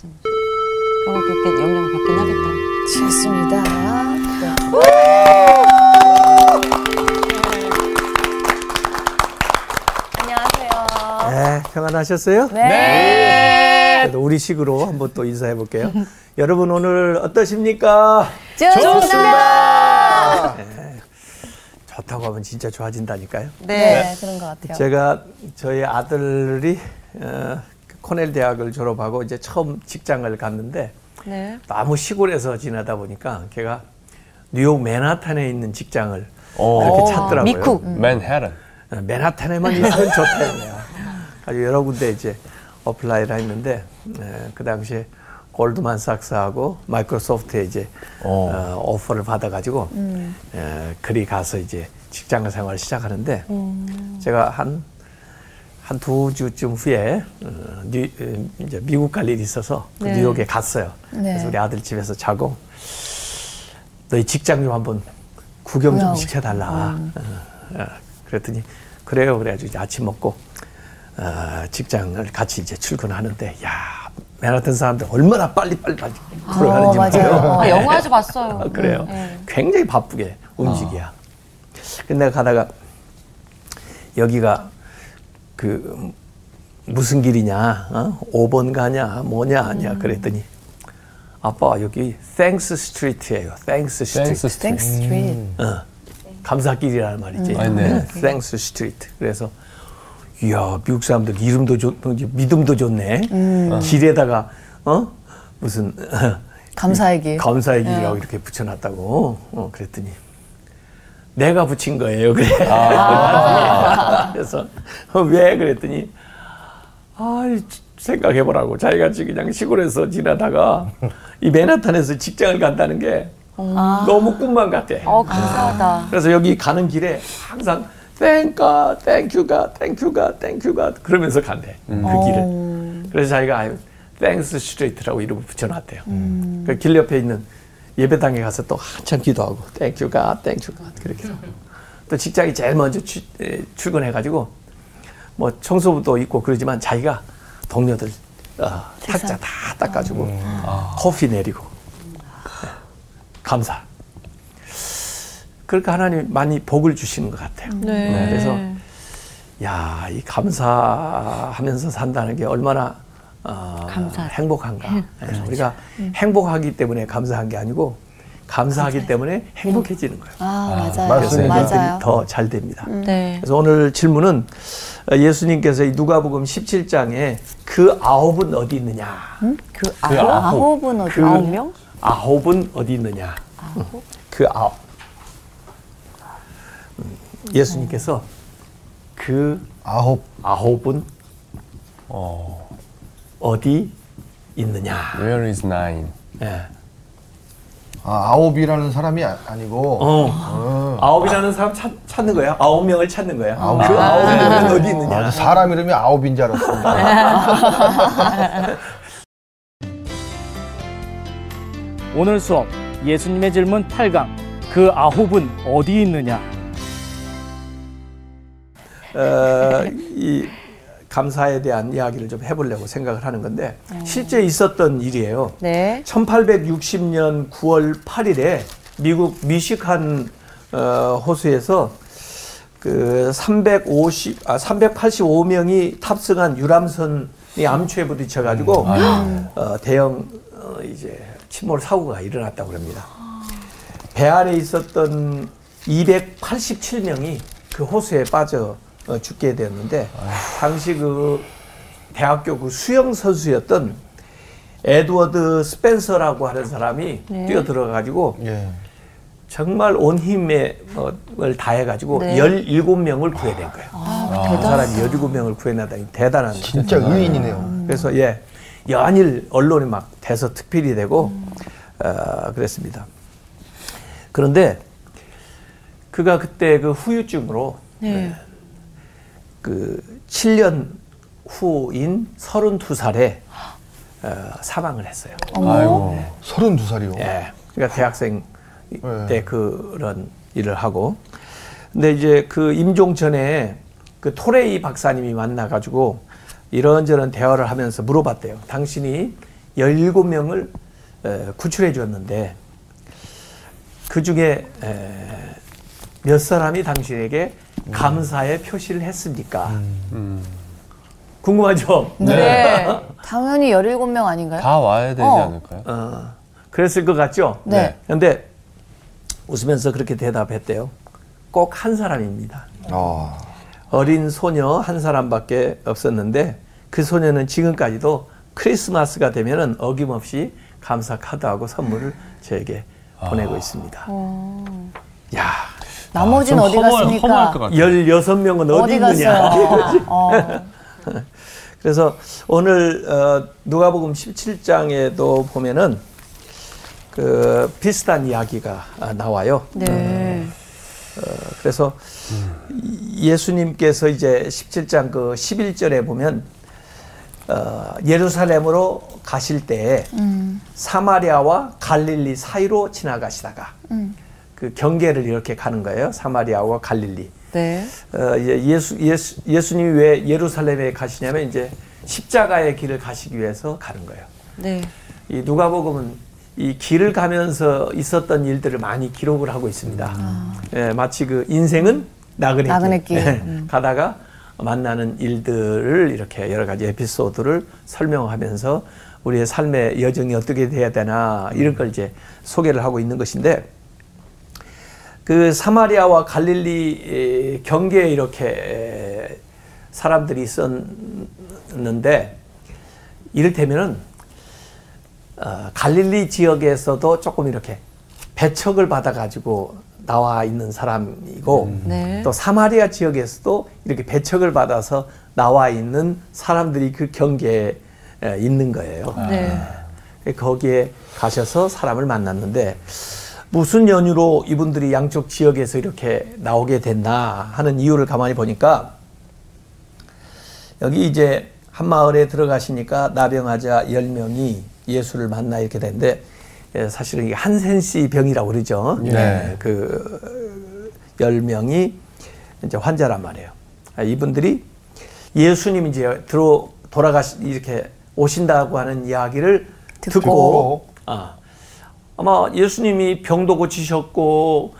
그런 것도 있겠, 영향을 받긴 하겠다. 좋습니다. 안녕하세요. 네, 평안하셨어요? 네. 그래도 우리 식으로 한번 또 인사해 볼게요. 여러분 오늘 어떠십니까? 좋습니다. 좋다고 하면 진짜 좋아진다니까요. 네, 그런 것 같아요. 제가 저희 아들이 어, 코넬 대학을 졸업하고 이제 처음 직장을 갔는데 네. 너무 시골에서 지내다 보니까 걔가 뉴욕 맨하탄에 있는 직장을 오. 이렇게 찾더라고요. 미쿡. 맨해튼. 어, 맨하탄에만 있으면 좋다 이거야. 아주 여러 군데 이제 apply를 했는데 에, 그 당시에 골드만삭스하고 마이크로소프트에 이제 오. 어, 오퍼를 받아가지고 에, 그리 가서 이제 직장 생활을 시작하는데 제가 한 한 두 주쯤 후에 어, 뉴, 에, 이제 미국 갈 일이 있어서 그 네. 뉴욕에 갔어요. 네. 그래서 우리 아들 집에서 자고 너희 직장 좀 한번 구경 좀 시켜달라. 어, 어, 그랬더니 그래요. 그래가지고 이제 아침 먹고 어, 직장을 같이 이제 출근하는데 야 맨하튼 사람들 얼마나 빨리 빨리 빨리 걸어가는지 맞아요. 몰라요. 아, 영화에서 봤어요. 아, 그래요. 네. 굉장히 바쁘게 움직이야. 근데 내가 가다가 여기가 그 무슨 길이냐, 어? 5번가냐, 뭐냐, 아냐 그랬더니 아빠 여기 Thanks Street예요. Thanks Street. Thanks Street. 어, 감사길이라는 말이지. 아, 네. Thanks Street. 그래서 이야 미국 사람들 이름도 좋, 믿음도 좋네. 길에다가 어 무슨 감사의 길. 감사의 길이라고 이렇게 붙여놨다고. 어, 그랬더니 내가 붙인 거예요. 그래. 그래서 어, 왜 그랬더니 아 생각해보라고 자기같이 그냥 시골에서 지나다가 이 맨하탄에서 직장을 간다는 게 너무 꿈만 같아. 어, 감사하다. 그래서 여기 가는 길에 항상 땡가, 땡큐가, 땡큐가, 땡큐가 그러면서 간대 그 길을. 그래서 자기가 Thanks Street라고 이름을 붙여놨대요. 그길 옆에 있는 예배당에 가서 또 한참 기도하고 땡큐가, 땡큐가 그렇게 해서 또 직장이 제일 먼저 추- 에, 출근해가지고 뭐 청소부도 있고 그러지만 자기가 동료들 어, 탁자 다 닦아주고 커피 내리고. 네, 감사. 그러니까 하나님 많이 복을 주시는 것 같아요. 네. 그래서 야, 이 감사하면서 산다는 게 얼마나 어, 감사. 행복한가. 예, 우리가 행복하기 때문에 감사한 게 아니고 감사하기 때문에 행복해지는 거예요. 아, 맞아요. 그래서. 여러분들이 맞아요. 더잘 됩니다. 네. 그래서 오늘 질문은 예수님께서 이 누가복음 17장에 그 아홉은 어디 있느냐? 그그 아홉, 아홉. 아홉 은 어디? 그 아홉 명? 아홉은 어디 있느냐? 그 아홉. 음, 예수님께서 그 아홉 아홉은 어. 어디 있느냐? Where is nine? 예. 아, 아홉이라는 사람이 아, 아니고 어. 아홉이라는 사람 찾, 찾는 거야. 아홉 명을 찾는 거야. 아홉 그 명. 아홉은 어디 있느냐? 아, 사람 이름이 아홉인 줄 알았습니다. 오늘 수업 예수님의 질문 8강 그 아홉은 어디 있느냐 어, 이 감사에 대한 이야기를 좀 해보려고 생각을 하는 건데 실제 있었던 일이에요. 네. 1860년 9월 8일에 미국 미시간 어, 호수에서 그 350, 아, 385명이 탑승한 유람선이 암초에 부딪혀가지고 어, 대형 어, 이제 침몰 사고가 일어났다고 합니다. 배 안에 있었던 287명이 그 호수에 빠져 어, 죽게 되었는데 당시 그 대학교 그 수영 선수였던 에드워드 스펜서라고 하는 사람이 뛰어 들어 가지고 예. 정말 온 힘을 다해 가지고 네. 17명을 구해낸 거예요. 그 사람이 17명을 구해내다니 대단한 거죠. 진짜 의인이네요. 그래서 예 연일 언론이 막 대서 특필이 되고 어, 그랬습니다. 그런데 그가 그때 그 후유증으로 네. 그 7년 후인 32살에 어, 사망을 했어요. 아이고. 서른두 살이요. 예. 그러니까 대학생 네. 때 그런 일을 하고. 근데 이제 그 임종 전에 그 토레이 박사님이 만나가지고 이런저런 대화를 하면서 물어봤대요. 당신이 17명을 구출해 줬는데 그 중에 에, 몇 사람이 당신에게 감사의 표시를 했습니까? 궁금하죠? 네. 당연히 17명 아닌가요? 다 와야 되지 어. 않을까요? 어, 그랬을 것 같죠? 네. 근데 웃으면서 그렇게 대답했대요. 꼭 한 사람입니다. 아, 어린 소녀 한 사람밖에 없었는데 그 소녀는 지금까지도 크리스마스가 되면은 어김없이 감사 카드하고 선물을 저에게 보내고 있습니다. 야, 나머지는 좀 어디 허무할- 갔습니까? 허무할 것 같아요. 16명은 어디, 어디 있느냐. 갔어요? 어. 그래서 오늘 어, 누가복음 17장에도 보면은 그 비슷한 이야기가 아, 나와요. 네. 그래서 이- 예수님께서 이제 17장 그 11절에 보면 어, 예루살렘으로 가실 때 사마리아와 갈릴리 사이로 지나가시다가 그 경계를 이렇게 가는 거예요. 사마리아와 갈릴리. 네. 어, 이제 예수, 예수, 예수님이 왜 예루살렘에 가시냐면 이제 십자가의 길을 가시기 위해서 가는 거예요. 네. 이 누가복음은 이 길을 가면서 있었던 일들을 많이 기록을 하고 있습니다. 예, 마치 그 인생은 나그네 길, 나그네 길. 예, 가다가 만나는 일들을 이렇게 여러 가지 에피소드를 설명하면서 우리의 삶의 여정이 어떻게 돼야 되나 이런 걸 이제 소개를 하고 있는 것인데 그 사마리아와 갈릴리 에, 경계에 이렇게 에, 사람들이 있었는데 이를테면은 어, 갈릴리 지역에서도 조금 이렇게 배척을 받아가지고 나와 있는 사람이고 네. 또 사마리아 지역에서도 이렇게 배척을 받아서 나와 있는 사람들이 그 경계에 에, 있는 거예요. 네. 거기에 가셔서 사람을 만났는데 무슨 연유로 이분들이 양쪽 지역에서 이렇게 나오게 됐나 하는 이유를 가만히 보니까 여기 이제 한 마을에 들어가시니까 나병하자 10명이 예수를 만나 이렇게 되는데 예, 사실은 이게 한센씨 병이라고 그러죠. 네. 예, 그 10명이 이제 환자란 말이에요. 아, 이분들이 예수님 이제 들어 돌아가시 이렇게 오신다고 하는 이야기를 듣고, 듣고. 아, 아마 예수님이 병도 고치셨고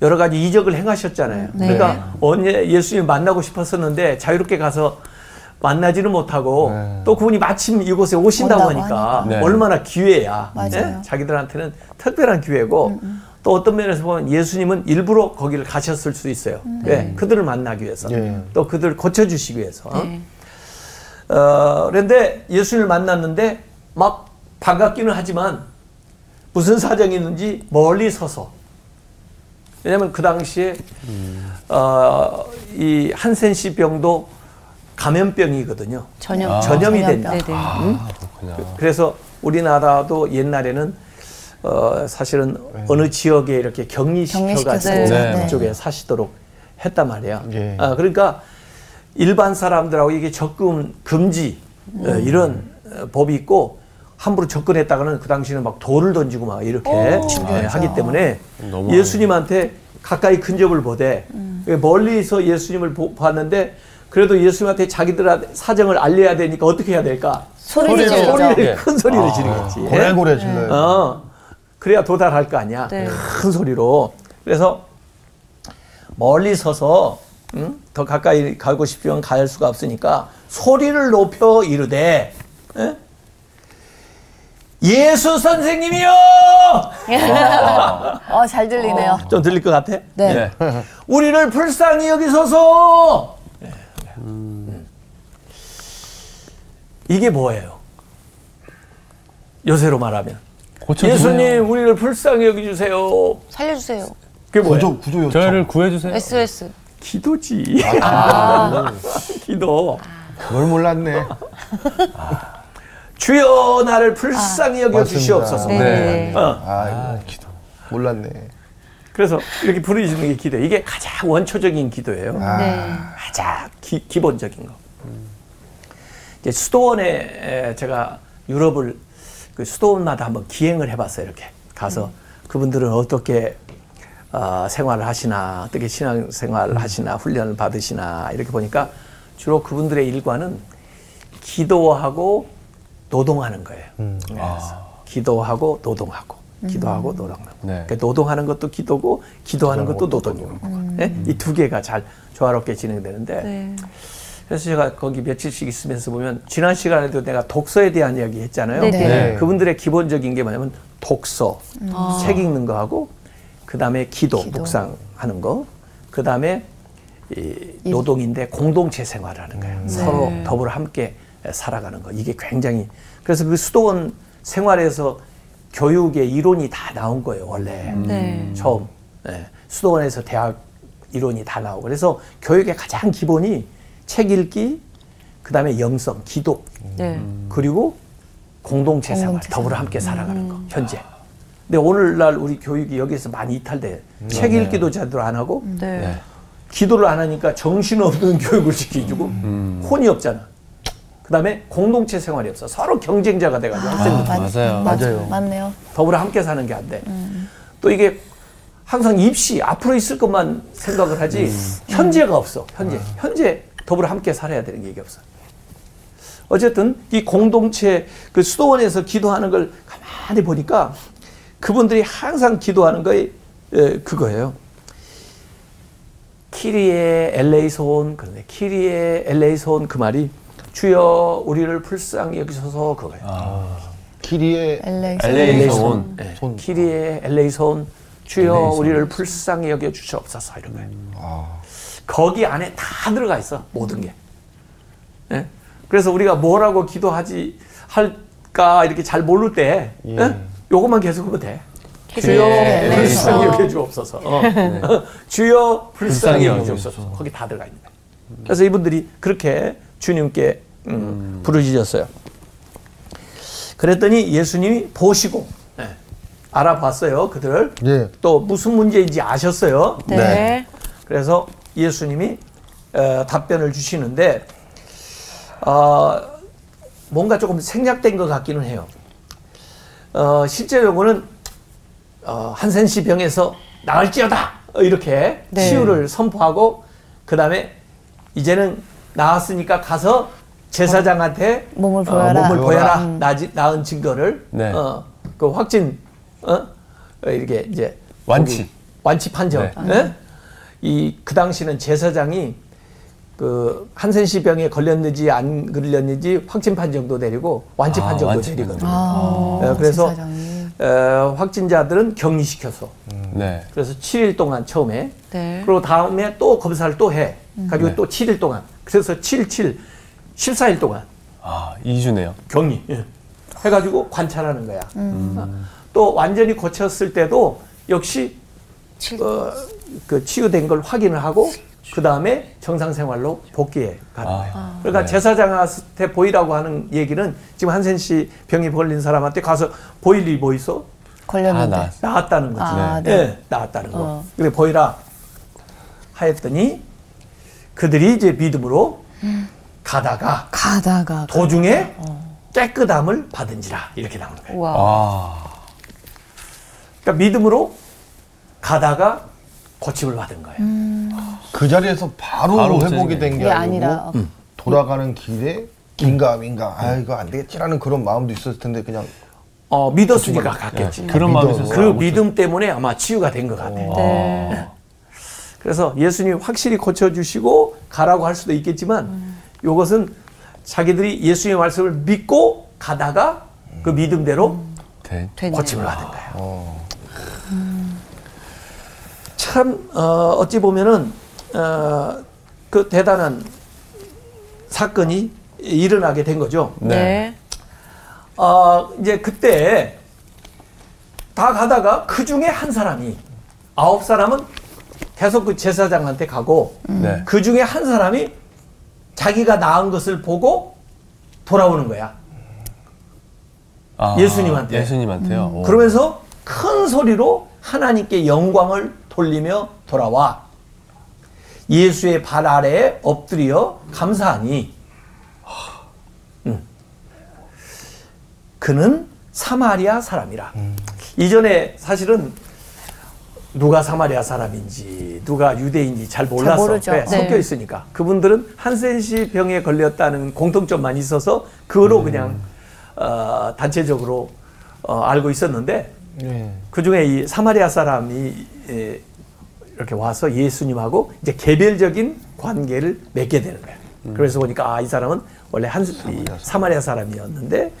여러 가지 이적을 행하셨잖아요. 네. 그러니까 언제 예수님 만나고 싶었었는데 자유롭게 가서 만나지는 못하고 네. 또 그분이 마침 이곳에 오신다고 하니까 하니까. 네. 얼마나 기회야. 맞아요. 예? 자기들한테는 특별한 기회고 또 어떤 면에서 보면 예수님은 일부러 거기를 가셨을 수도 있어요. 왜? 그들을 만나기 위해서. 예. 또 그들을 고쳐주시기 위해서. 네. 어, 그런데 예수님을 만났는데 막 반갑기는 하지만 무슨 사정이 있는지 멀리 서서 왜냐하면 그 당시에 어, 이 한센씨 병도 감염병이거든요. 전염. 전염이 전염병. 된다. 네네. 아, 그렇구나. 그래서 우리나라도 옛날에는 어, 사실은 어느 지역에 이렇게 격리시켜가지고 네. 그쪽에 사시도록 했단 말이야. 예. 아, 그러니까 일반 사람들하고 이게 접근 금지 어, 이런 어, 법이 있고 함부로 접근했다가는 그 당시에는 막 돌을 던지고 막 이렇게 예, 하기 때문에 예수님한테 가까이 근접을 보되 멀리서 예수님을 보- 봤는데 그래도 예수님한테 자기들 사정을 알려야 되니까 어떻게 해야 될까? 소리를 소리를. 소리를 예. 큰 소리를 지르겠지. 고래고래 질러요. 어, 그래야 도달할 거 아니야. 네. 큰 소리로. 그래서 멀리 서서 응? 더 가까이 가고 싶으면 갈 수가 없으니까 소리를 높여 이르되 에? 예수 선생님이요! 어, 잘 들리네요. 좀 들릴 것 같아? 네. 네. 우리를 불쌍히 여기소서. 음. 이게 뭐예요? 요새로 말하면 고쳐주세요. 예수님 우리를 불쌍히 여기주세요. 살려주세요. 그게 뭐예요? 구조 구조 요청. 저희를 구해주세요. SOS. 기도지. 기도. 그걸 몰랐네. 주여 나를 불쌍히 여겨 맞습니다. 주시옵소서. 네. 네. 어. 아, 아, 기도. 몰랐네. 그래서 이렇게 부르짖는 게 기도. 이게 가장 원초적인 기도예요. 아, 네. 가장 기, 기본적인 거. 이제 수도원에 에, 제가 유럽을 그 수도원마다 한번 기행을 해봤어요. 이렇게 가서 그분들은 어떻게 어, 생활을 하시나, 어떻게 신앙 생활을 하시나, 훈련을 받으시나 이렇게 보니까 주로 그분들의 일과는 기도하고 노동하는 거예요. 네, 그래서 기도하고 노동하고 기도하고 노동하고. 네. 그러니까 노동하는 것도 기도고 기도하는 것도 노동이고. 이두 개가 잘 조화롭게 진행되는데. 네. 그래서 제가 거기 며칠씩 있으면서 보면 지난 시간에도 내가 독서에 대한 이야기 했잖아요. 네, 네. 그분들의 기본적인 게 뭐냐면 독서, 책 읽는 거 하고 그다음에 기도, 기도. 묵상하는 거, 그다음에 이 노동인데 공동체 생활하는 거예요. 서로 더불어 함께 살아가는 거. 이게 굉장히 그래서 그 수도원 생활에서 교육의 이론이 다 나온 거예요, 원래. 네. 처음 예, 수도원에서 대학 이론이 다 나오고 그래서 교육의 가장 기본이 책 읽기, 그 다음에 영성, 기도, 네. 그리고 공동체 생활, 더불어 함께 살아가는 거 현재. 근데 오늘날 우리 교육이 여기서 많이 이탈돼. 책 읽기도 제대로 안 하고 네. 네. 기도를 안 하니까 정신없는 교육을 시켜주고 혼이 없잖아. 그 다음에 공동체 생활이 없어. 서로 경쟁자가 돼가지고 학생들 맞아요. 맞아요. 맞네요. 더불어 함께 사는 게 안 돼. 또 이게 항상 입시 앞으로 있을 것만 생각을 하지 현재가 없어. 현재 현재 더불어 함께 살아야 되는 게 이게 없어. 어쨌든 이 공동체 그 수도원에서 기도하는 걸 가만히 보니까 그분들이 항상 기도하는 거에 에, 그거예요. 키리에 엘레이손 그런데 키리에 엘레이손 그 말이 주여 우리를 불쌍히 여기소서 그거예요. 키리에 LA. LA 손. 네. 손. 키리에 엘레이손 주여 엘레이손. 우리를 불쌍히 여겨 주시옵소서 이런 거예요. 아, 거기 안에 다 들어가 있어 모든 게. 예? 그래서 우리가 뭐라고 기도하지 할까 이렇게 잘 모를 때 예. 예? 요것만 계속하면 돼. 키리에 주여 엘레이손. 불쌍히 여겨 주옵소서. 어. 주여 불쌍히 여겨. 주옵소서. 거기 다 들어가 있는 거예요. 그래서 이분들이 그렇게 주님께 음, 부르짖었어요. 그랬더니 예수님이 보시고 예, 알아봤어요 그들을 예. 또 무슨 문제인지 아셨어요. 네. 네. 그래서 예수님이 어, 답변을 주시는데 어, 뭔가 조금 생략된 것 같기는 해요. 어, 실제로는 어, 한센시 병에서 나을지어다 어, 이렇게 네. 치유를 선포하고 그 다음에 이제는 나았으니까 가서 제사장한테 몸을 어, 보여라. 몸을 보여라 음. 나지, 나은 증거를 네. 어, 그 확진 어? 어, 이렇게 이제 완치. 완치 판정. 네. 예? 이그 당시는 제사장이 그 한센시 병에 걸렸는지 안 걸렸는지 확진 판정도 내리고 완치 아, 판정도 완치 내리거든요. 아, 예, 그래서. 어, 확진자들은 격리시켜서 네. 그래서 7일 동안 처음에 네. 그리고 다음에 또 검사를 또 해. 가지고 네. 또 7일 동안. 그래서 7, 7, 14일 동안 아, 2주네요. 격리 예. 해가지고 관찰하는 거야. 음. 어, 또 완전히 고쳤을 때도 역시 어, 그 치유된 걸 확인을 하고 그 다음에 정상 생활로 복귀해 가는 아. 거예요. 그러니까 네. 제사장한테 보이라고 하는 얘기는 지금 한센 씨 병이 걸린 사람한테 가서 보일 일이 뭐 있어? 걸렸는데. 아, 나- 나았다는 거지. 아, 네. 예, 나았다는 거. 어. 그래 보이라 하였더니 그들이 이제 믿음으로 가다가 가다가. 도중에 깨끗함을 받은지라 이렇게 나오는 거예요. 아, 그러니까 믿음으로 가다가 고침을 받은 거예요. 그 자리에서 바로, 바로 회복이. 된게 이게 아니고 아니라. 돌아가는 길에 긴가민가 아 이거 안 되겠지라는 그런 마음도 있었을 텐데 그냥 어, 믿었으니까 갔겠지. 그런 마음이. 그 아무튼. 믿음 때문에 아마 치유가 된 것 같아요. 네. 그래서 예수님이 확실히 고쳐주시고 가라고 할 수도 있겠지만 이것은 자기들이 예수님의 말씀을 믿고 가다가 그 믿음대로 네. 됐네요. 고침을 받은 거예요. 참 어, 어찌 보면은 어, 그 대단한 사건이 일어나게 된 거죠. 네. 어, 이제 그때 다 가다가 그 중에 한 사람이 아홉 사람은 계속 그 제사장한테 가고 네. 그 중에 한 사람이 자기가 낳은 것을 보고 돌아오는 거야. 아, 예수님한테. 예수님한테요. 오. 그러면서 큰 소리로 하나님께 영광을 돌리며 돌아와 예수의 발 아래에 엎드려 감사하니 음. 그는 사마리아 사람이라. 이전에 사실은 누가 사마리아 사람인지 누가 유대인지 잘 몰랐어. 모르죠. 왜? 네. 섞여 있으니까. 그분들은 한센시 병에 걸렸다는 공통점만 있어서 그거로 그냥 어, 단체적으로 어, 알고 있었는데 네. 그 중에 이 사마리아 사람이 에, 이렇게 와서 예수님하고 이제 개별적인 관계를 맺게 되는 거예요. 그래서 보니까 아, 이 사람은 원래 한이 사마리아 사람이었는데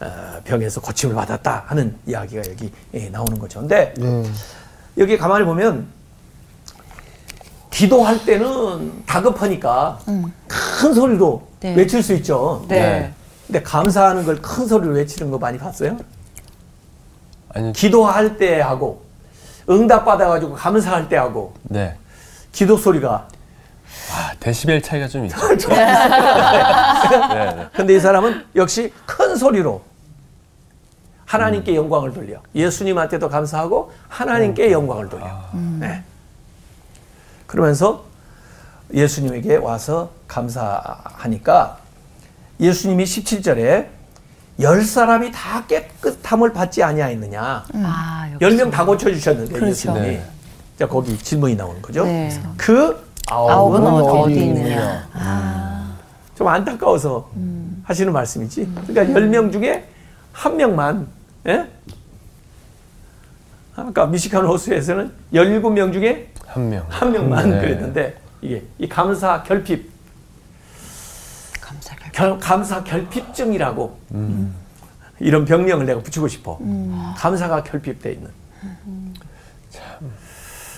어, 병에서 고침을 받았다 하는 이야기가 여기 예, 나오는 거죠. 근데 네. 여기 가만히 보면 기도할 때는 다급하니까 큰 소리로 네. 외칠 수 있죠. 네. 근데 감사하는 걸 큰 소리로 외치는 거 많이 봤어요? 아니, 기도할 때 하고 응답 받아가지고 감사할 때 하고 네. 기도 소리가 아, 데시벨 차이가 좀 있죠. 네, 네. 근데 이 사람은 역시 큰 소리로 하나님께 영광을 돌려 예수님한테도 감사하고 하나님께 영광을 돌려 네. 그러면서 예수님에게 와서 감사하니까 예수님이 17절에 열 사람이 다 깨끗함을 받지 아니하였느냐 아, 열명다 고쳐 주셨는데 그렇죠. 예수님이 네. 자 거기 질문이 나오는 거죠 네. 그 아홉은 아홉은 어디, 있느냐. 좀 안타까워서 하시는 말씀이지. 그러니까 열 명 중에 한 명만, 예? 아까 미시간 호수에서는 17명 중에 한 명. 한 명만 네. 그랬는데 이게 이 감사 결핍, 감사를. 결, 감사 결핍증이라고 이런 병명을 내가 붙이고 싶어. 감사가 결핍돼 있는.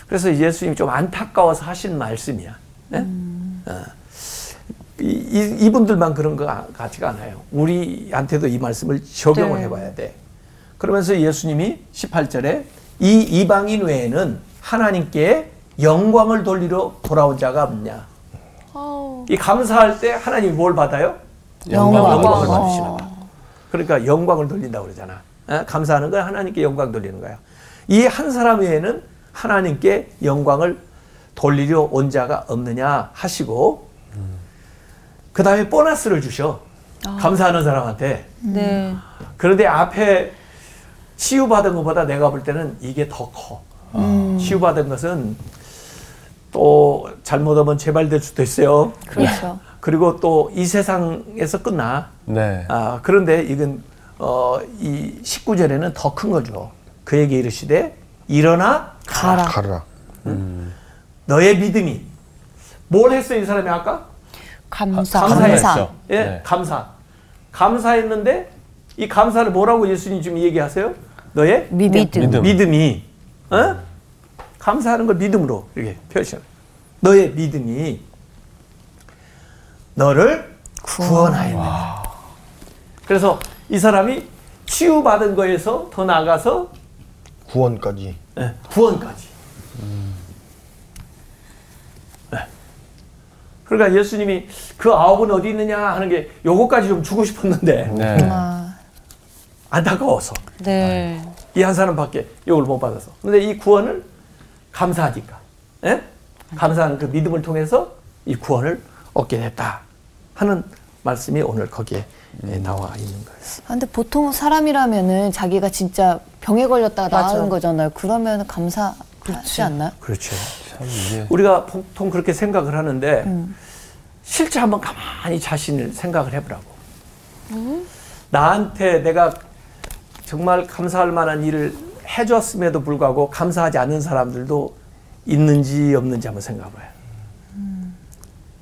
그래서 예수님이 좀 안타까워서 하신 말씀이야. 예? 어. 이, 이, 이 분들만 그런 거 같지가 않아요. 우리한테도 이 말씀을 적용을 네. 해봐야 돼. 그러면서 예수님이 18절에 이 이방인 외에는 하나님께 영광을 돌리러 돌아온 자가 없냐. 이 감사할 때 하나님이 뭘 받아요? 영광. 영광을 어. 받으시는 거야. 그러니까 영광을 돌린다고 그러잖아. 어? 감사하는 건 하나님께 영광 돌리는 거야. 이 한 사람 외에는 하나님께 영광을 돌리려 온 자가 없느냐 하시고 그 다음에 보너스를 주셔. 감사하는 사람한테. 네. 그런데 앞에 치유받은 것보다 내가 볼 때는 이게 더 커. 치유받은 것은 또 잘못하면 재발될 수도 있어요. 그렇죠. 그리고 또 이 세상에서 끝나. 네. 아, 그런데 이건 어, 이 19절에는 더 큰 거죠. 그에게 이르시되 일어나 가라. 가라. 너의 믿음이 뭘 했어요, 이 사람이 아까? 감사. 감사했어. 감사했죠. 예, 네. 감사. 감사했는데 이 감사를 뭐라고 예수님 지금 얘기하세요? 너의 믿음. 믿음. 믿음이 어? 감사하는 걸 믿음으로 이렇게 표시하는 너의 믿음이 너를 구원하였네. 그래서 이 사람이 치유받은 거에서 더 나아가서 구원까지. 예, 구원까지. 예. 그러니까 예수님이 그 아홉은 어디 있느냐 하는 게 요거까지 좀 주고 싶었는데 네. 아, 안타까워서 네. 이 한 사람밖에 이걸 못 받아서. 근데 이 구원을 감사하니까, 예? 감사하는 그 믿음을 통해서 이 구원을 얻게 됐다 하는 말씀이 오늘 거기에 예, 나와 있는 거예요. 아, 근데 보통 사람이라면은 자기가 진짜 병에 걸렸다가 맞아. 나은 거잖아요. 그러면 감사하지 않나요? 그렇죠. 참 이게 우리가 보통 그렇게 생각을 하는데 실제 한번 가만히 자신을 생각을 해보라고. 나한테 내가 정말 감사할 만한 일을 해줬음에도 불구하고 감사하지 않는 사람들도 있는지 없는지 한번 생각해 봐요.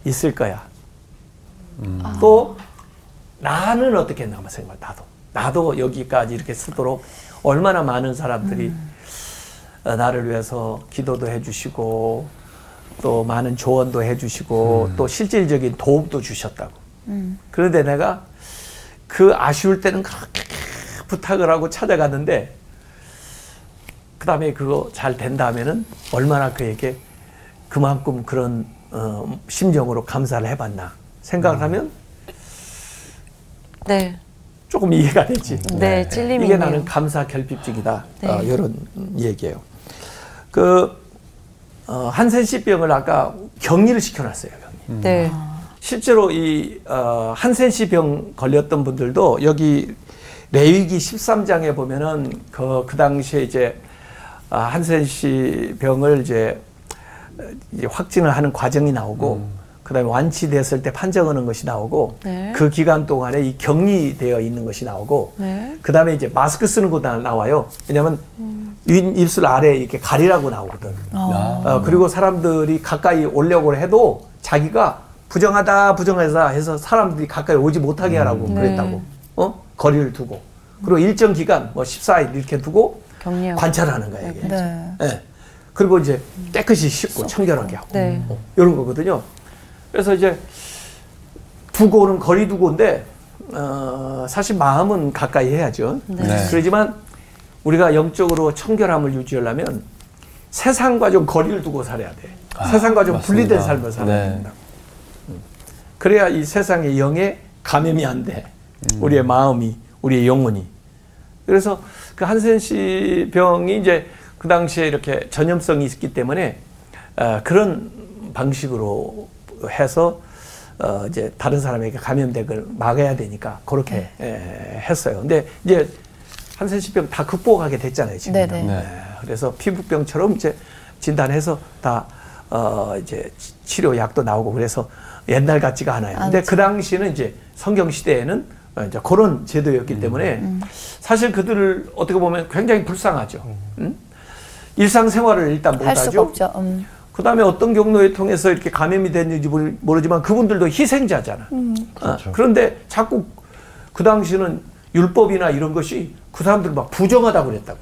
있을 거야. 또 나는 어떻게 했나 한번 생각해. 나도 나도 여기까지 이렇게 쓰도록 얼마나 많은 사람들이 어, 나를 위해서 기도도 해주시고 또 많은 조언도 해주시고 또 실질적인 도움도 주셨다고. 그런데 내가 그 아쉬울 때는 그렇게 부탁을 하고 찾아갔는데 그 다음에 그거 잘 된 다음에는 얼마나 그에게 그만큼 그런 어, 심정으로 감사를 해봤나 생각을 하면 네. 조금 이해가 되지. 네, 찔림이 이게 있네요. 나는 감사 결핍증이다. 네. 어, 이런 얘기예요. 그 어, 한센시병을 아까 격리를 시켜놨어요. 격리. 네. 실제로 이 어, 한센시병 걸렸던 분들도 여기 레위기 13장에 보면은 그, 그 당시에 이제 아, 한센시병을 이제, 어, 이제 확진을 하는 과정이 나오고 그다음에 완치됐을 때 판정하는 것이 나오고 네. 그 기간 동안에 이 격리되어 있는 것이 나오고 네. 그다음에 이제 마스크 쓰는 거 나- 나와요. 왜냐하면 윗 입술 아래 이렇게 가리라고 나오거든. 어, 그리고 사람들이 가까이 오려고 해도 자기가 부정하다 부정하다 해서 사람들이 가까이 오지 못하게 하라고 네. 그랬다고. 어? 거리를 두고. 그리고 일정 기간 뭐 14일 이렇게 두고 격리하고. 관찰하는 거예요. 이게. 네. 예. 그리고 이제 깨끗이 씻고 청결하게 하고 네. 어, 이런 거거든요. 그래서 이제 두고는 거리 두고인데 어, 사실 마음은 가까이 해야죠. 네. 그러지만 우리가 영적으로 청결함을 유지하려면 세상과 좀 거리를 두고 살아야 돼. 세상과 좀 분리된 맞습니다. 삶을 살아야 네. 된다. 음. 그래야 이 세상의 영에 감염이 안 돼. 우리의 마음이, 우리의 영혼이. 그래서 그 한센 씨 병이 이제 그 당시에 이렇게 전염성이 있기 때문에 어, 그런 방식으로 해서 어, 이제 다른 사람에게 감염되걸 막아야 되니까 그렇게 에, 했어요. 근데 이제 한센 씨병다 극복하게 됐잖아요 지금. 네네. 네. 에, 그래서 피부병처럼 이제 진단해서 다 어, 이제 치- 치료 약도 나오고 그래서 옛날 같지가 않아요. 근데 그 당시는 이제 성경 시대에는 어, 이제 그런 제도였기 때문에 사실 그들을 어떻게 보면 굉장히 불쌍하죠. 음? 일상생활을 일단 못하죠. 음. 그 다음에 어떤 경로에 통해서 이렇게 감염이 됐는지 모르- 모르지만 그분들도 희생자잖아. 어, 그런데 자꾸 그 당시는 율법이나 이런 것이 그 사람들 막 부정하다고 그랬다고.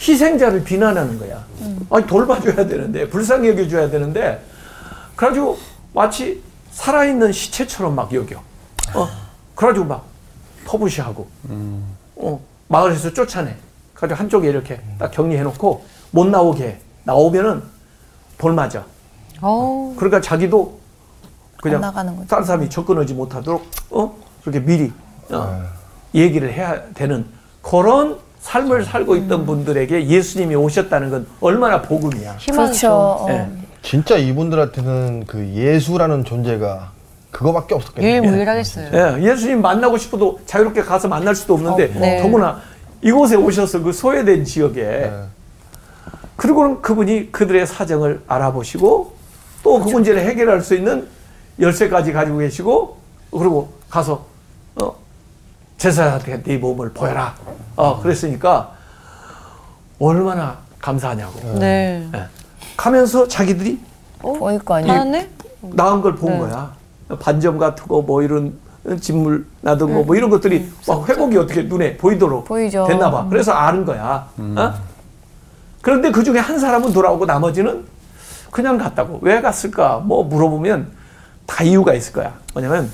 희생자를 비난하는 거야. 아니, 돌봐줘야 되는데, 불쌍히 여겨줘야 되는데, 그래가지고 마치 살아있는 시체처럼 막 여겨. 어, 그래가지고 막 터부시하고, 어, 마을에서 쫓아내. 그래가지고 한쪽에 이렇게 딱 격리해놓고 못 나오게 해. 나오면은 돌 맞아. 어우. 그러니까 자기도 그냥. 다른 사람이 접근하지 못하도록 어 그렇게 미리 어, 얘기를 해야 되는 그런 삶을 살고 있던 분들에게 예수님이 오셨다는 건 얼마나 복음이야. 그렇죠. 어. 예. 진짜 이분들한테는 그 예수라는 존재가 그거밖에 없었겠네요. 유일무이하겠어요. 예, 예수님 만나고 싶어도 자유롭게 가서 만날 수도 없는데 어, 네. 더구나 이곳에 오셔서 그 소외된 지역에 네. 그리고는 그분이 그들의 사정을 알아보시고 또그 문제를 해결할 수 있는 열쇠까지 가지고 계시고 그리고 가서 어, 제사장한테 네 몸을 보여라. 어, 그랬으니까 얼마나 감사하냐고. 네. 예. 가면서 자기들이 보일 거 아니에요. 하네? 나은 걸본 네. 거야. 반점 같은 거 뭐 이런 진물 나던 거뭐 이런 것들이 막 회복이 어떻게 눈에 보이도록 보이죠. 됐나 봐. 그래서 아는 거야. 어? 그런데 그 중에 한 사람은 돌아오고 나머지는 그냥 갔다고. 왜 갔을까? 뭐 물어보면 다 이유가 있을 거야. 뭐냐면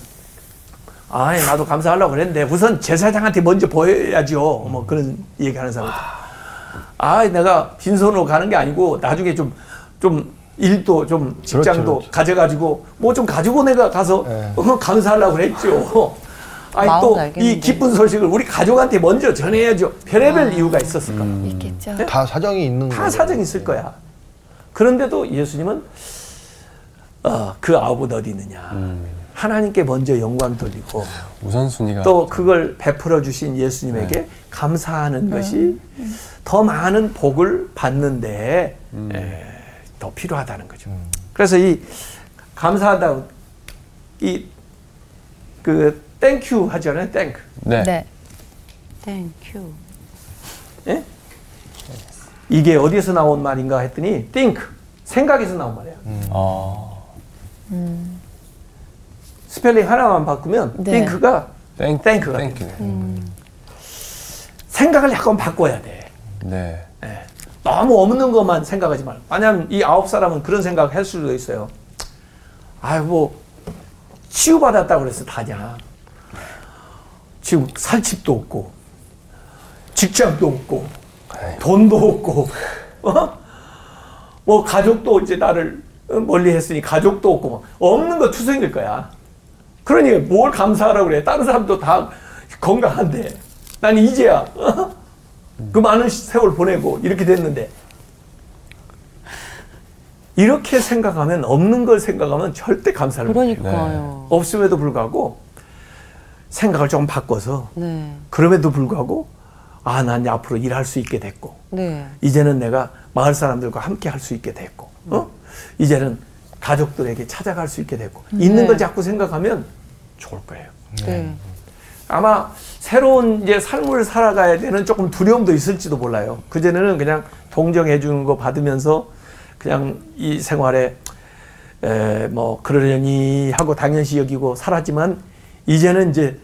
아, 나도 감사하려고 그랬는데 우선 제사장한테 먼저 보여야죠. 뭐 그런 얘기하는 사람. 아, 내가 빈손으로 가는 게 아니고 나중에 좀좀 일도 좀 직장도 그렇죠. 가져가지고 뭐 좀 가지고 내가 가서 네. 어, 감사하려고 그랬죠. 아니 또 이. 기쁜 소식을 우리 가족한테 먼저 전해야죠. 별의별 이유가 있었을 거야. 있겠죠. 다 사정이 있는 다 거예요. 사정이 있을 거야. 그런데도 예수님은 어, 그 아홉은 어디 있느냐. 하나님께 먼저 영광 돌리고 우선순위가 또 그걸 베풀어 주신 예수님에게 감사하는 것이 더 많은 복을 받는데 에, 더 필요하다는 거죠. 그래서 이 감사하다 이그 thank you 하잖아요. Thank. 네. 네. Thank you. 예? 이게 어디서 나온 말인가 했더니 think 생각에서 나온 말이야. 어, 스펠링 하나만 바꾸면 네. think가 thank, thank가 thank you. 생각을 약간 바꿔야 돼. 네. 예. 너무 없는 것만 생각하지 말고. 왜냐하면 이 아홉 사람은 그런 생각을 할 수도 있어요. 아유, 뭐, 치유받았다고 그래서 다냐. 지금 살 집도 없고, 직장도 없고, 돈도 없고, 어? 뭐, 가족도 이제 나를 멀리 했으니 가족도 없고, 뭐 없는 거 투성일 거야. 그러니 뭘 감사하라고 그래. 다른 사람도 다 건강한데. 난 이제야, 어? 그 많은 세월 보내고 이렇게 됐는데 이렇게 생각하면 없는 걸 생각하면 절대 감사를 못 해요. 그러니까요. 없음에도 불구하고 생각을 조금 바꿔서 네. 그럼에도 불구하고 아, 난 앞으로 일할 수 있게 됐고 네. 이제는 내가 마을 사람들과 함께 할 수 있게 됐고 어? 이제는 가족들에게 찾아갈 수 있게 됐고 있는 걸 자꾸 생각하면 좋을 거예요. 네. 아마 새로운 이제 삶을 살아가야 되는 조금 두려움도 있을지도 몰라요. 그전에는 그냥 동정해 주는 거 받으면서 그냥 이 생활에 에, 뭐 그러려니 하고 당연시 여기고 살았지만 이제는 이제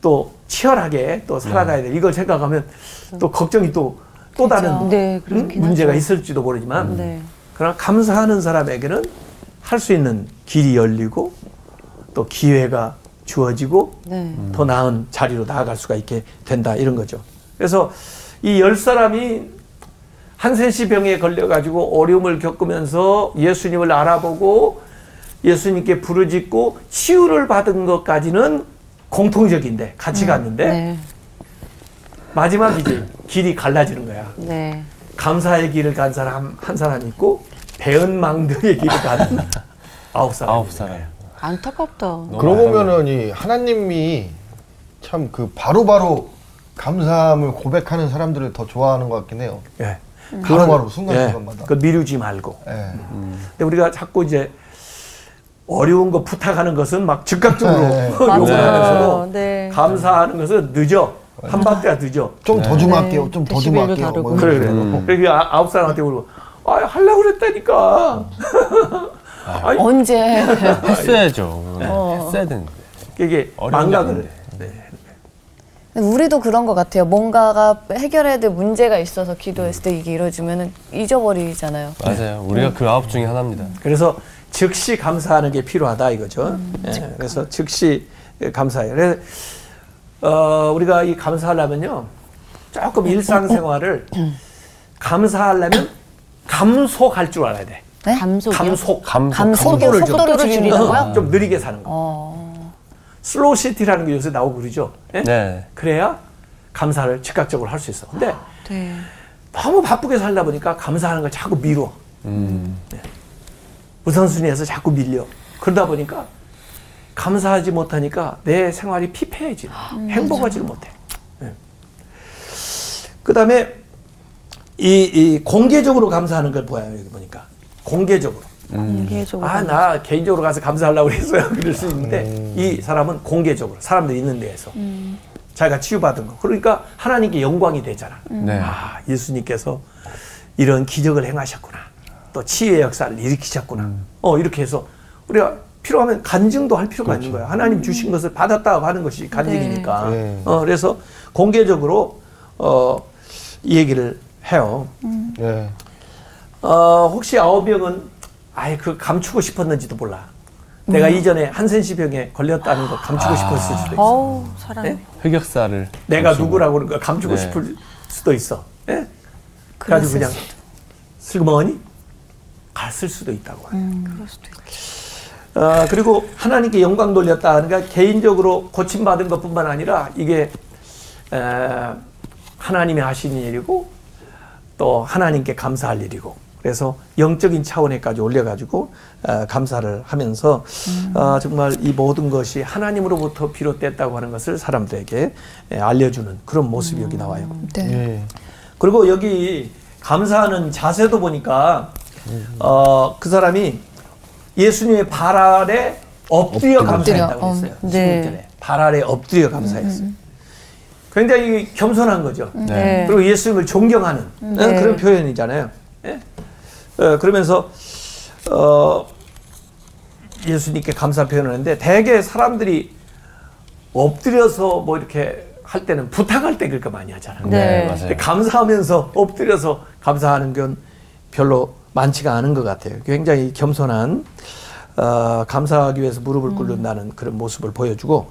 또 치열하게 또 살아가야 돼. 이걸 생각하면 또 걱정이 또또 다른 네, 응? 그렇긴 문제가. 있을지도 모르지만 네. 그러나 감사하는 사람에게는 할 수 있는 길이 열리고 또 기회가 주어지고 네. 더 나은 자리로 나아갈 수가 있게 된다 이런 거죠. 그래서 이 열 사람이 한센시 병에 걸려가지고 어려움을 겪으면서 예수님을 알아보고 예수님께 부르짖고 치유를 받은 것까지는 공통적인데 같이 갔는데 네. 마지막 이제 길이 갈라지는 거야. 네. 감사의 길을 간 사람 한 사람 있고 배은망덕의 길을 가는 아홉 사람. 아홉 사람. 안타깝다. 그러고 보면은 이 하나님이 참 그 바로바로 감사함을 고백하는 사람들을 더 좋아하는 것 같긴 해요. 예. 바로바로 예. 순간순간마다. 그 미루지 말고. 예. 근데 우리가 자꾸 이제 어려운 거 부탁하는 것은 막 즉각적으로 네. 요구하면서도 네. 감사하는 것은 늦어. 한밤때가 늦어. 좀더 주면 할게요. 좀더 데시벨도 할게요. 뭐 그래 그래. 그래서 아- 아홉 사람한테 그러고 아 하려고 그랬다니까. 아니, 언제 했어야죠. 했어야 되는데. 이게 어려운 망각을. 게 네. 우리도 그런 것 같아요. 뭔가가 해결해야 될 문제가 있어서 기도했을 때 이게 이루어지면은 잊어버리잖아요. 맞아요. 우리가 그 아홉 중에 하나입니다. 그래서 즉시 감사하는 게 필요하다 이거죠. 음, 예, 그래서 즉시 감사해요. 그래서 어, 우리가 이 감사하려면요, 조금 일상생활을 감사하려면 감속할 줄 알아야 돼. 네? 감속이요? 감속. 감속. 감속의 속도를 좀- 속도를 줄이라고요? 좀 느리게 사는 거. 어. slow city라는 게 요새 나오고 그러죠. 예? 네. 그래야 감사를 즉각적으로 할 수 있어. 근데 네. 너무 바쁘게 살다 보니까 감사하는 걸 자꾸 미뤄. 음. 우선순위에서 자꾸 밀려. 그러다 보니까 감사하지 못하니까 내 생활이 피폐해지. 행복하지를 못해. 그 다음에 이, 이 공개적으로 감사하는 걸 보여요. 여기 보니까. 공개적으로. 공개적으로. 아, 나 개인적으로 가서 감사하려고 그랬어요. 그럴 수 있는데 이 사람은 공개적으로 사람들이 있는 데에서 자기가 치유받은 거. 그러니까 하나님께 영광이 되잖아. 네. 아, 예수님께서 이런 기적을 행하셨구나. 또 치유의 역사를 일으키셨구나. 어, 이렇게 해서 우리가 필요하면 간증도 할 필요가 있는 거야. 하나님 주신 것을 받았다고 하는 것이 간증이니까. 네. 어, 그래서 공개적으로 어, 이 얘기를 해요. 예. 어, 혹시 아홉 명은 아예 그 감추고 싶었는지도 몰라. 내가 이전에 한센시 병에 걸렸다는 거 감추고 싶었을 수도 있어. 어우, 사람. 네? 흑역사를. 내가 감추고. 누구라고 그런 거 감추고 네. 싶을 수도 있어. 예? 그래가지고 그냥 슬그머니 갔을 수도 있다고. 음. 그럴 수도 있겠다. 어, 그리고 하나님께 영광 돌렸다. 그러니까 개인적으로 고침받은 것뿐만 아니라 이게 에, 하나님이 하신 일이고 또 하나님께 감사할 일이고 그래서 영적인 차원에까지 올려가지고 어, 감사를 하면서 어, 정말 이 모든 것이 하나님으로부터 비롯됐다고 하는 것을 사람들에게 에, 알려주는 그런 모습이 여기 나와요. 네. 예. 그리고 여기 감사하는 자세도 보니까 어, 그 사람이 예수님의 발 아래 엎드려 감사했다고 엎드려, 했어요. 어, 네. 16절에 발 아래 엎드려 감사했어요. 굉장히 겸손한 거죠. 네. 그리고 예수님을 존경하는 어, 네. 그런 표현이잖아요. 예? 어, 그러면서 어, 예수님께 감사 표현을 하는데 대개 사람들이 엎드려서 뭐 이렇게 할 때는 부탁할 때 그렇게 많이 하잖아요. 네. 맞아요. 근데 감사하면서 엎드려서 감사하는 건 별로 많지가 않은 것 같아요. 굉장히 겸손한 어, 감사하기 위해서 무릎을 꿇는다는 그런 모습을 보여주고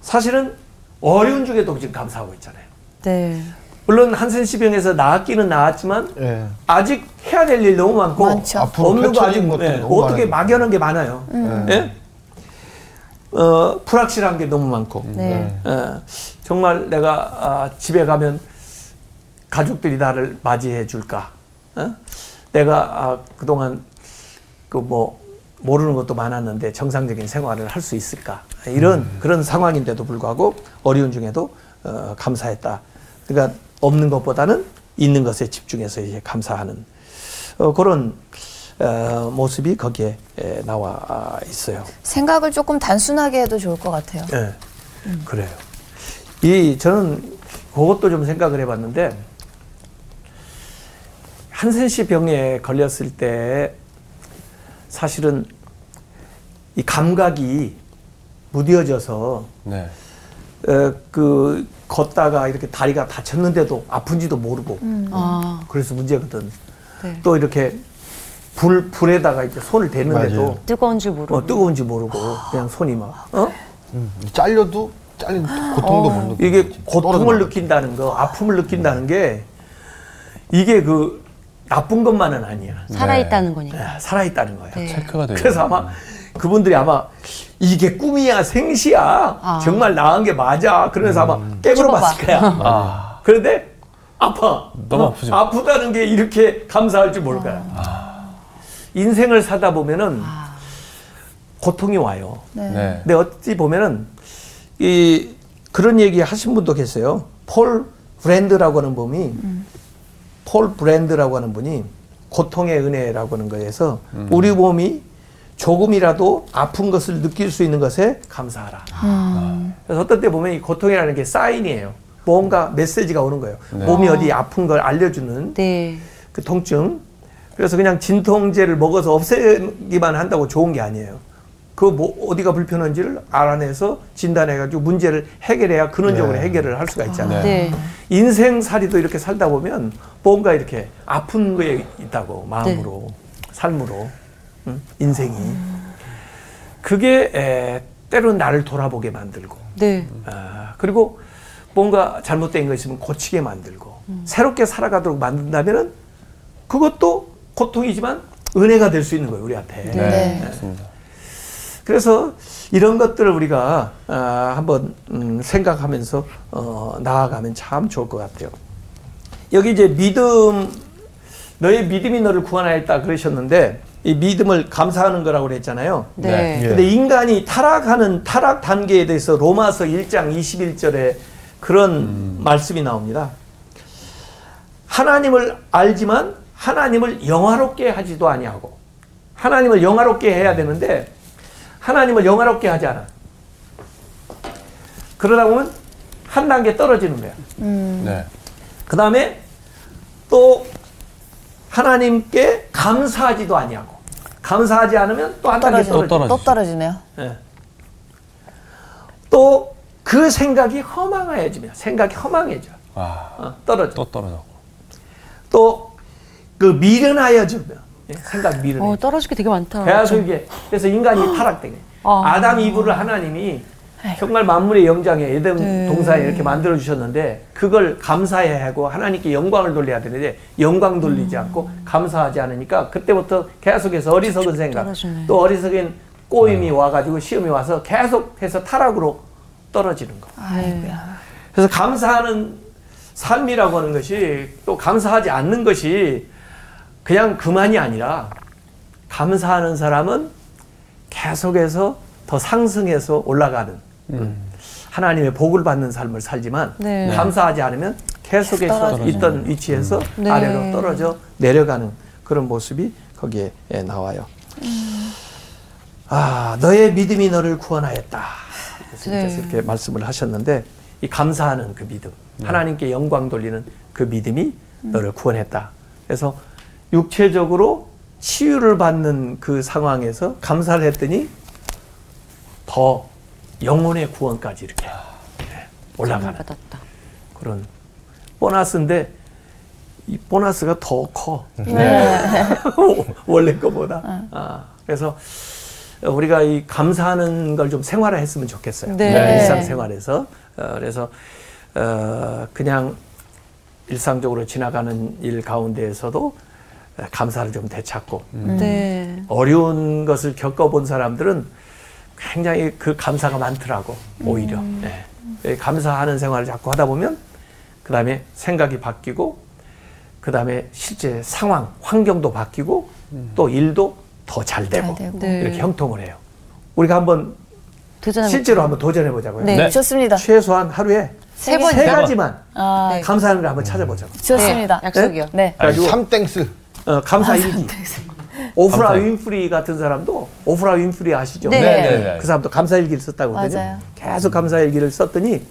사실은 어려운 중에도 지금 감사하고 있잖아요. 네. 물론 한센 시병에서 나았기는 나았지만 예. 아직 해야 될 일 너무 많고 많죠. 앞으로 없는 거 아직 펼쳐진 것들이 예, 너무 어떻게 많으니까. 막연한 게 많아요. 예? 어, 불확실한 게 너무 많고 네. 어, 정말 내가 아, 집에 가면 가족들이 나를 맞이해 줄까? 어? 내가 아, 그동안 그 뭐 모르는 것도 많았는데 정상적인 생활을 할 수 있을까? 이런 그런 상황인데도 불구하고 어려운 중에도 어, 감사했다. 그러니까 없는 것보다는 있는 것에 집중해서 이제 감사하는 어, 그런 어, 모습이 거기에 에, 나와 있어요. 생각을 조금 단순하게 해도 좋을 것 같아요. 예, 그래요. 이 저는 그것도 좀 생각을 해봤는데 한센시 병에 걸렸을 때 사실은 이 감각이 무뎌져서 네. 어, 그 걷다가 이렇게 다리가 다쳤는데도 아픈지도 모르고 아, 그래서 문제거든. 네. 또 이렇게 불 불에다가 이렇게 손을 대는데도 맞아요. 뜨거운 줄 모르고. 어, 뜨거운지 모르고 그냥 손이 막 어? 음, 잘려도 잘린 고통도 못 느끼고 이게 고통을. 느낀다는 거, 아픔을 느낀다는 게 이게 그 나쁜 것만은 아니야. 살아있다는 거니까. 아, 살아있다는 거야. 네. 체크가 돼요. 그래서 아마 그분들이 아마 이게 꿈이야 생시야 아. 정말 나은 게 맞아 그러면서 아마 깨물어 봤을 거야. 아, 그런데 아파. 너무 어, 아프죠. 아프다는 게 이렇게 감사할 줄 모를 거야. 인생을 사다 보면은 고통이 와요. 네. 네. 근데 어찌 보면은 이 그런 얘기 하신 분도 계세요. 폴 브랜드라고 하는 분이 폴 브랜드라고 하는 분이 고통의 은혜라고 하는 거에서 우리 몸이 조금이라도 아픈 것을 느낄 수 있는 것에 감사하라. 그래서 어떤 때 보면 이 고통이라는 게 사인이에요. 뭔가 메시지가 오는 거예요. 네. 몸이 어디 아픈 걸 알려주는 네. 그 통증. 그래서 그냥 진통제를 먹어서 없애기만 한다고 좋은 게 아니에요. 그 뭐 어디가 불편한지를 알아내서 진단해가지고 문제를 해결해야 근원적으로 네. 해결을 할 수가 있잖아요. 네. 인생살이도 이렇게 살다 보면 뭔가 이렇게 아픈 거에 있다고 마음으로 삶으로 응? 인생이 그게 에, 때로는 나를 돌아보게 만들고 네. 아, 그리고 뭔가 잘못된 거 있으면 고치게 만들고 새롭게 살아가도록 만든다면은 그것도 고통이지만 은혜가 될 수 있는 거예요 우리한테. 네. 네. 맞습니다. 그래서 이런 것들을 우리가 아, 한번 음, 생각하면서 어, 나아가면 참 좋을 것 같아요. 여기 이제 믿음 너의 믿음이 너를 구원하였다 그러셨는데 이 믿음을 감사하는 거라고 그랬잖아요. 네. 예. 근데 인간이 타락하는 타락 단계에 대해서 로마서 1장 21절에 그런 말씀이 나옵니다. 하나님을 알지만 하나님을 영화롭게 하지도 아니하고 하나님을 영화롭게 해야 되는데 하나님을 영화롭게 하지 않아. 그러다 보면 한 단계 떨어지는 거야. 네. 그 다음에 또 하나님께 감사하지도 아니하고 감사하지 않으면 또 한 단계 떨어지네. 떨어져. 또 떨어지네요. 예. 또그 생각이 허망해지면 생각이 허망해져. 아, 어, 떨어져. 또 떨어졌고. 또그 미련하여지면 예, 생각 미련해. 어, 떨어질 게 되게 많다. 그래서 이게 그래서 인간이 거예요. 아. 아담 이브를 하나님이 정말 만물의 영장에 에덴 네. 동산에 이렇게 만들어 주셨는데 그걸 감사해야 하고 하나님께 영광을 돌려야 되는데 영광 돌리지 않고 감사하지 않으니까 그때부터 계속해서 어리석은 생각 떨어지네. 또 어리석은 꼬임이 와가지고 시험이 와서 계속해서 타락으로 떨어지는 거. 아이고야. 그래서 감사하는 삶이라고 하는 것이 또 감사하지 않는 것이 그냥 그만이 아니라 감사하는 사람은 계속해서 더 상승해서 올라가는 음. 하나님의 복을 받는 삶을 살지만 네. 감사하지 않으면 계속해서 떨어지는. 있던 위치에서 네. 아래로 떨어져 내려가는 그런 모습이 거기에 예, 나와요. 아, 너의 믿음이 너를 구원하였다. 네. 이렇게 말씀을 하셨는데 이 감사하는 그 믿음, 하나님께 영광 돌리는 그 믿음이 너를 구원했다. 그래서 육체적으로 치유를 받는 그 상황에서 감사를 했더니 더 영혼의 구원까지 이렇게 예, 올라가는 받았다. 그런 보너스인데 이 보너스가 더 커. 원래 거보다. 아, 그래서 우리가 이 감사하는 걸 좀 생활화했으면 좋겠어요. 네. 일상생활에서. 어, 그래서 어, 그냥 일상적으로 지나가는 일 가운데에서도 감사를 좀 되찾고 네. 어려운 것을 겪어본 사람들은 굉장히 그 감사가 많더라고 오히려 네. 예, 감사하는 생활을 자꾸 하다 보면 그 다음에 생각이 바뀌고 그 다음에 실제 상황 환경도 바뀌고 또 일도 더 잘 되고, 잘 되고. 네. 이렇게 형통을 해요 우리가 한번 도전해 실제로 한번 도전해 보자고요 네. 네. 좋습니다. 최소한 하루에 세 번. 세세 번. 가지만 아, 네. 감사하는 걸 한번 찾아보자고 좋습니다. 약속이요. 네. 아니, 가지고- 삼thanks. 어, 감사 일기 오프라 감사해요. 윈프리 같은 사람도 오프라 윈프리 아시죠? 네. 네, 네, 네. 그 사람도 감사일기를 썼다고. 맞아요. 계속 감사일기를 썼더니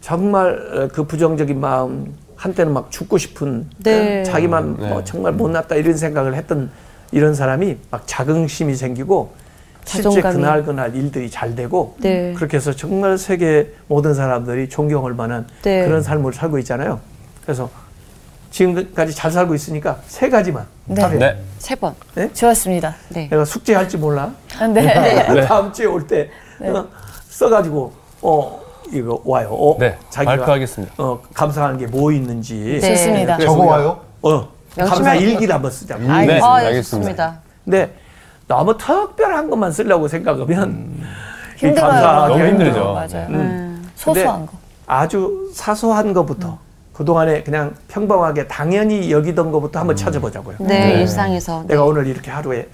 정말 어, 그 부정적인 마음 한때는 막 죽고 싶은 네. 어, 자기만 네. 뭐 정말 못났다 이런 생각을 했던 이런 사람이 막 자긍심이 생기고 실제 자존감이. 그날 그날 일들이 잘 되고 네. 그렇게 해서 정말 세계 모든 사람들이 존경할 만한 네. 그런 삶을 살고 있잖아요. 그래서 지금까지 잘 살고 있으니까 세 가지만 네. 하루에 네. 세 번. 좋았습니다. 네. 내가 숙제할지 몰라. 아, 네. 다음 주에 올 때 어, 써가지고 어 이거 와요. 어, 네, 발표하겠습니다. 어 감사하는 게 뭐 있는지. 네. 좋습니다. 적어 와요? 어 감사. 일기를 한번 쓰자. 고 네, 아, 예, 알겠습니다. 근데 너무 특별한 것만 쓰려고 생각하면 이 힘들어요. 감사하기가 너무 힘들죠. 힘들어. 맞아요. 음. 소소한 거. 아주 사소한 것부터 그동안에 그냥 평범하게 당연히 여기던 것부터 한번 찾아보자고요. 네, 네. 일상에서. 네. 내가 오늘 이렇게 하루에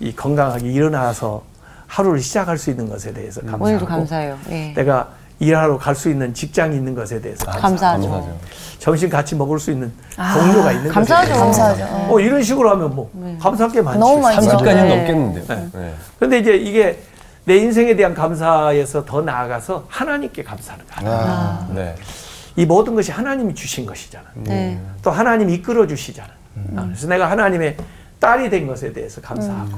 이 건강하게 일어나서 하루를 시작할 수 있는 것에 대해서 감사하고 오늘도 감사해요. 예. 내가 일하러 갈 수 있는 직장이 있는 것에 대해서 감사하죠. 감사하죠. 점심 같이 먹을 수 있는 동료가 있는 감사하죠. 것에 대해서 감사하죠. 어, 이런 식으로 하면 뭐 감사할 게. 너무 많죠. 30가지는 네. 넘겠는데요. 네. 그런데 이제 이게 내 인생에 대한 감사에서 더 나아가서 하나님께 감사하는 거야. 아, 네. 이 모든 것이 하나님이 주신 것이잖아. 네. 또 하나님이 이끌어 주시잖아. 아, 그래서 내가 하나님의 딸이 된 것에 대해서 감사하고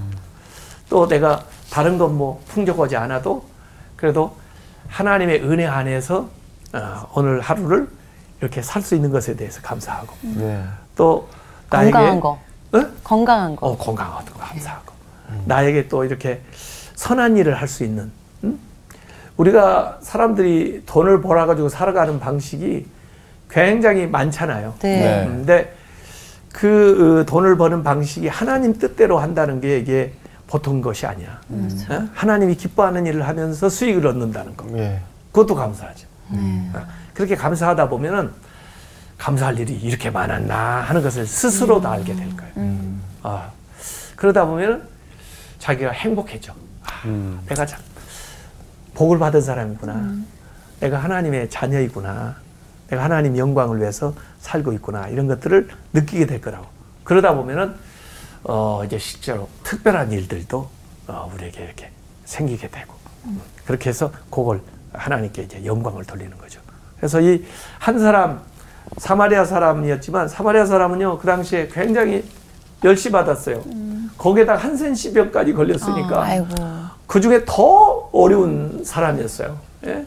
또 내가 다른 건 뭐 풍족하지 않아도 그래도 하나님의 은혜 안에서 어, 오늘 하루를 이렇게 살 수 있는 것에 대해서 감사하고 네. 또 나에게 건강한 거. 어? 건강한 거. 어, 건강한 거 감사하고 나에게 또 이렇게 선한 일을 할 수 있는 음? 우리가 사람들이 돈을 벌어 가지고 살아가는 방식이 굉장히 많잖아요. 네. 네. 근데 그 어, 돈을 버는 방식이 하나님 뜻대로 한다는 게 이게 보통 것이 아니야. 어? 하나님이 기뻐하는 일을 하면서 수익을 얻는다는 거. 예. 그것도 감사하죠. 어, 그렇게 감사하다 보면은 감사할 일이 이렇게 많았나 하는 것을 스스로도 알게 될 거예요. 아, 그러다 보면 자기가 행복해져. 아, 내가 참 복을 받은 사람이구나. 내가 하나님의 자녀이구나. 내가 하나님 영광을 위해서 살고 있구나. 이런 것들을 느끼게 될 거라고. 그러다 보면은 어, 이제 실제로 특별한 일들도 어, 우리에게 이렇게 생기게 되고 그렇게 해서 그걸 하나님께 이제 영광을 돌리는 거죠. 그래서 이 한 사람 사마리아 사람이었지만 사마리아 사람은요 그 당시에 굉장히 멸시 받았어요. 거기에다 한센시병까지 걸렸으니까 아, 아이고. 그 중에 더 어려운 사람이었어요. 예?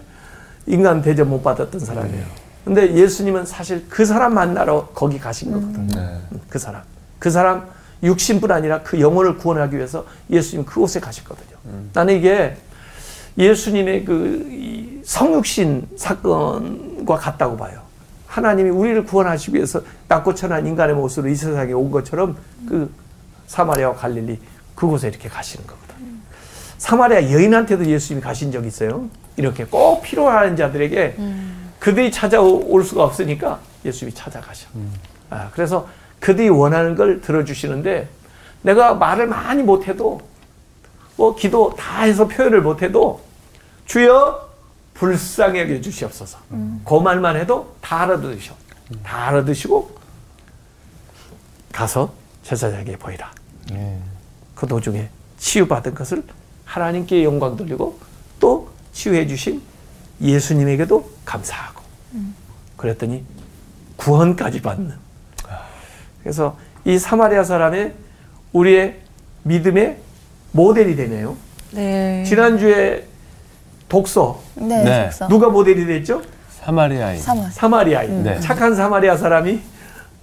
인간 대접 못 받았던 사람이에요. 근데 예수님은 사실 그 사람 만나러 거기 가신 거거든요. 네. 그 사람. 그 사람 육신뿐 아니라 그 영혼을 구원하기 위해서 예수님 그곳에 가셨거든요. 나는 이게 예수님의 그이 성육신 사건과 같다고 봐요. 하나님이 우리를 구원하시기 위해서 낮고 천한 인간의 모습으로 이 세상에 온 것처럼 그 사마리아와 갈릴리 그곳에 이렇게 가시는 거거든요. 사마리아 여인한테도 예수님이 가신 적이 있어요. 이렇게 꼭 필요한 자들에게 그들이 찾아올 수가 없으니까 예수님이 찾아가셔. 아, 그래서 그들이 원하는 걸 들어주시는데 내가 말을 많이 못해도 뭐 기도 다 해서 표현을 못해도 주여 불쌍히 여겨 주시옵소서. 그 말만 해도 다 알아들으셔. 다 알아드시고 가서 제사장에게 보이라. 예. 그 도중에 치유받은 것을 하나님께 영광 돌리고 또 치유해 주신 예수님에게도 감사하고 그랬더니 구원까지 받는 그래서 이 사마리아 사람의 우리의 믿음의 모델이 되네요. 네. 지난주에 독서 네, 네. 누가 모델이 됐죠? 사마리아인. 사마. 사마리아인 네. 착한 사마리아 사람이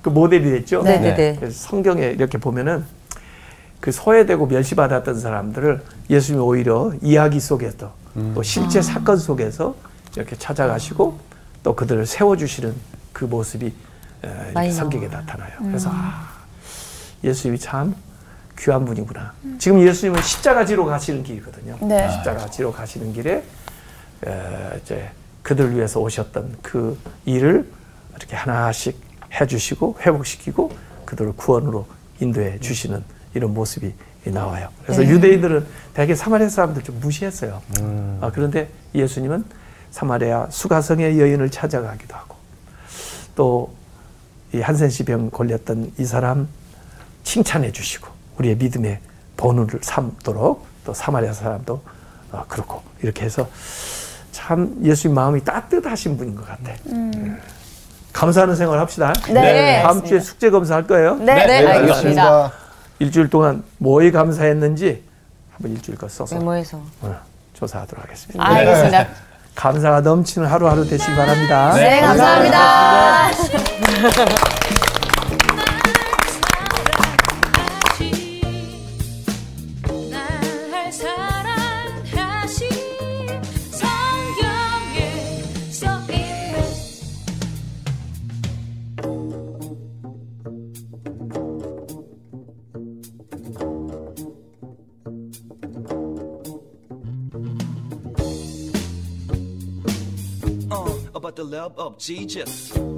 그 모델이 됐죠. 네, 네. 네, 네. 그래서 성경에 이렇게 보면은 그 소외되고 멸시받았던 사람들을 예수님이 오히려 이야기 속에서 또 실제 아. 사건 속에서 이렇게 찾아가시고 또 그들을 세워주시는 그 모습이 성경에. 나타나요. 그래서 아, 예수님이 참 귀한 분이구나. 지금 예수님은 십자가 지로 가시는 길이거든요. 네. 십자가 지로 가시는 길에 에, 이제 그들 위해서 오셨던 그 일을 이렇게 하나씩 해주시고 회복시키고 그들을 구원으로 인도해 주시는 이런 모습이 나와요. 그래서 유대인들은 대개 사마리아 사람들 좀 무시했어요. 아, 그런데 예수님은 사마리아 수가성의 여인을 찾아가기도 하고 또 이 한센시병 걸렸던 이 사람 칭찬해 주시고 우리의 믿음의 본우를 삼도록 또 사마리아 사람도 어, 그렇고 이렇게 해서 참 예수님 마음이 따뜻하신 분인 것 같아. 음. 감사하는 생활 합시다. 네, 다음 주에 숙제 검사할 거예요. 네, 네, 알겠습니다. 알겠습니다. 일주일 동안 뭐에 감사했는지 한번 일주일 거 써서 메모해서. 어, 조사하도록 하겠습니다. 알겠습니다. 감사가 넘치는 하루하루 되시기 바랍니다. 네, 감사합니다. Jesus.